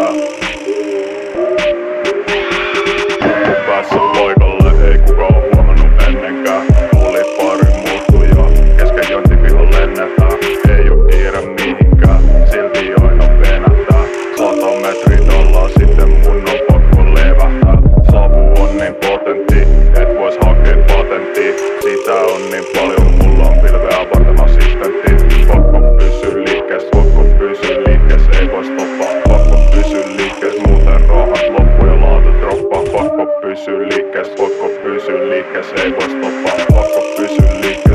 Oh! ei vasta vaan pakko pysy officially.